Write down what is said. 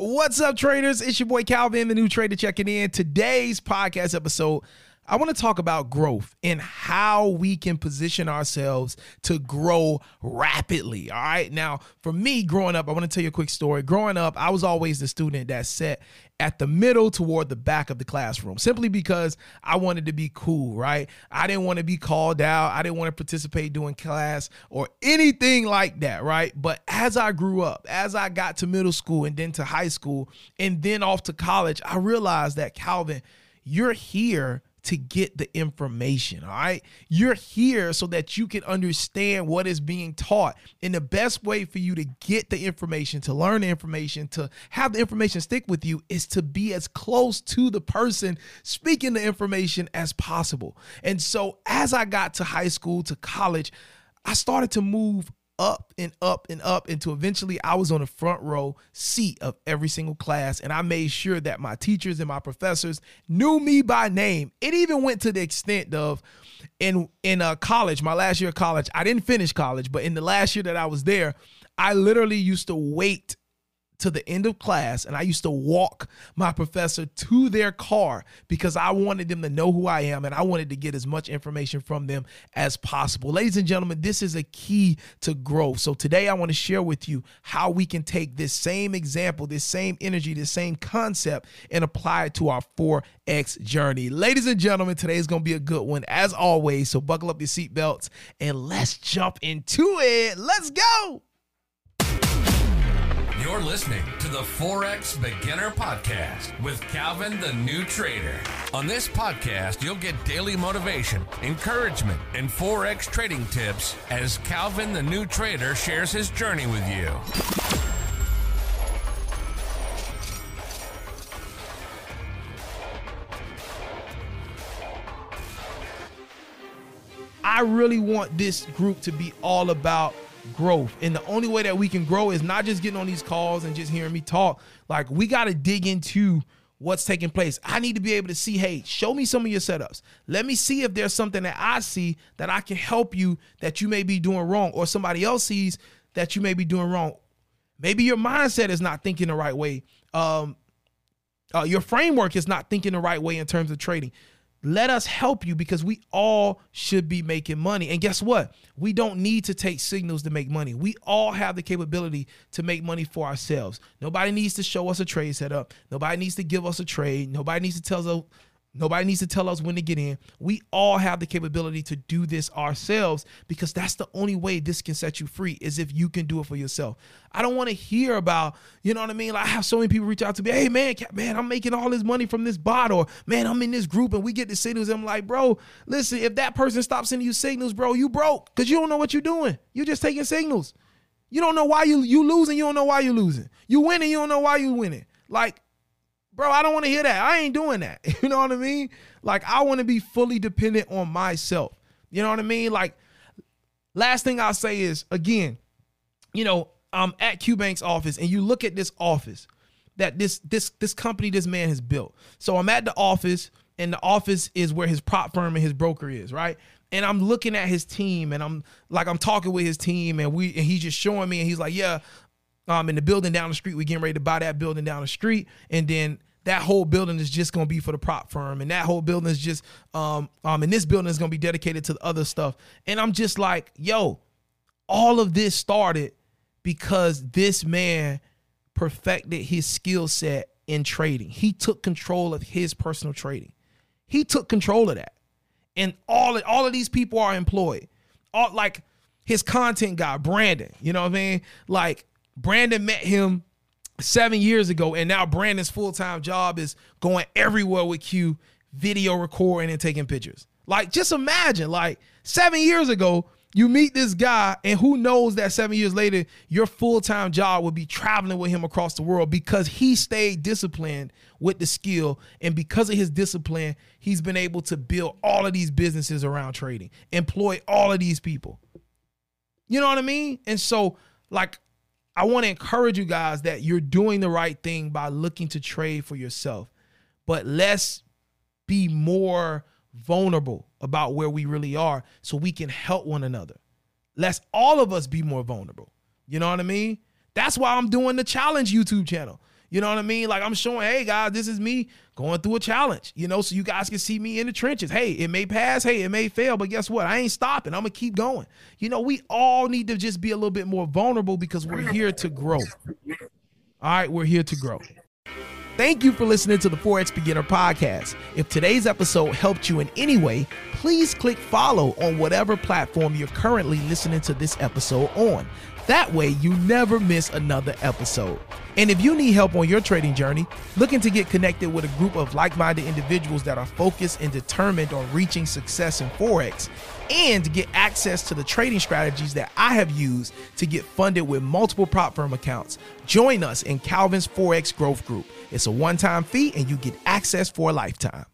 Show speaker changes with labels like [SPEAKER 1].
[SPEAKER 1] What's up, traders? It's your boy Calvin, the new trader, checking in. Today's podcast episode, I want to talk about growth and how we can position ourselves to grow rapidly. All right. Now, for me, growing up, I want to tell you a quick story. Growing up, I was always the student that sat at the middle toward the back of the classroom simply because I wanted to be cool, right? I didn't want to be called out. I didn't want to participate during class or anything like that, right? But as I grew up, as I got to middle school and then to high school and then off to college, I realized that Calvin, you're here to get the information. All right. You're here so that you can understand what is being taught. And the best way for you to get the information, to learn the information, to have the information stick with you is to be as close to the person speaking the information as possible. And so as I got to high school, to college, I started to move up and up and up until eventually I was on the front row seat of every single class. And I made sure that my teachers and my professors knew me by name. It even went to the extent of in in uh, college, my last year of college, I didn't finish college, but in the last year that I was there, I literally used to wait to the end of class and I used to walk my professor to their car because I wanted them to know who I am and I wanted to get as much information from them as possible. Ladies and gentlemen, this is a key to growth. So today I want to share with you how we can take this same example, this same energy, this same concept and apply it to our Forex journey. Ladies and gentlemen, today is going to be a good one as always. So buckle up your seatbelts and let's jump into it. Let's go.
[SPEAKER 2] You're listening to the Forex Beginner Podcast with Calvin the New Trader. On this podcast, you'll get daily motivation, encouragement, and Forex trading tips as Calvin the New Trader shares his journey with you.
[SPEAKER 1] I really want this group to be all about growth. And the only way that we can grow is not just getting on these calls and just hearing me talk. Like we got to dig into what's taking place. I need to be able to see, hey, show me some of your setups. Let me see if there's something that I see that I can help you that you may be doing wrong or somebody else sees that you may be doing wrong. Maybe your mindset is not thinking the right way. Um, uh, your framework is not thinking the right way in terms of trading. Let us help you because we all should be making money. And guess what? We don't need to take signals to make money. We all have the capability to make money for ourselves. Nobody needs to show us a trade setup. Nobody needs to give us a trade. Nobody needs to tell us Nobody needs to tell us when to get in. We all have the capability to do this ourselves because that's the only way this can set you free is if you can do it for yourself. I don't want to hear about, you know what I mean? Like I have so many people reach out to me, hey man, man, I'm making all this money from this bot, or man, I'm in this group and we get the signals. I'm like, bro, listen, if that person stops sending you signals, bro, you broke because you don't know what you're doing. You're just taking signals. You don't know why you you losing. You don't know why you're losing. You winning. You don't know why you winning. Like Bro, I don't want to hear that. I ain't doing that. You know what I mean? Like, I want to be fully dependent on myself. You know what I mean? Like, last thing I'll say is again, you know, I'm at QBank's office and you look at this office that this this this company this man has built. So I'm at the office and the office is where his prop firm and his broker is, right? And I'm looking at his team and I'm like I'm talking with his team and we and he's just showing me and he's like, "Yeah, um in the building down the street, we getting ready to buy that building down the street and then that whole building is just going to be for the prop firm and that whole building is just um um and this building is going to be dedicated to the other stuff. And i'm just like yo all of this started because this man perfected his skill set in trading. He took control of his personal trading. He took control of that. And all all of these people are employed. All like his content guy brandon you know what i mean? Like brandon met him seven years ago, and now Brandon's full time job is going everywhere with Q, video recording and taking pictures. Like, just imagine, like seven years ago, you meet this guy, and who knows that seven years later, your full time job will be traveling with him across the world because he stayed disciplined with the skill. And because of his discipline, he's been able to build all of these businesses around trading, employ all of these people. You know what I mean? And so, like, I want to encourage you guys that you're doing the right thing by looking to trade for yourself. But let's be more vulnerable about where we really are so we can help one another. Let's all of us be more vulnerable. You know what I mean? That's why I'm doing the challenge YouTube channel. You know what I mean? Like I'm showing, hey guys, this is me going through a challenge, you know, so you guys can see me in the trenches. Hey, it may pass, hey, it may fail, but guess what? I ain't stopping. I'm gonna keep going. You know, we all need to just be a little bit more vulnerable because we're here to grow. All right, we're here to grow. Thank you for listening to the Forex Beginner Podcast. If today's episode helped you in any way, please click follow on whatever platform you're currently listening to this episode on. That way, you never miss another episode. And if you need help on your trading journey, looking to get connected with a group of like minded individuals that are focused and determined on reaching success in Forex, and get access to the trading strategies that I have used to get funded with multiple prop firm accounts, join us in Calvin's Forex Growth Group. It's a one time fee and you get access for a lifetime.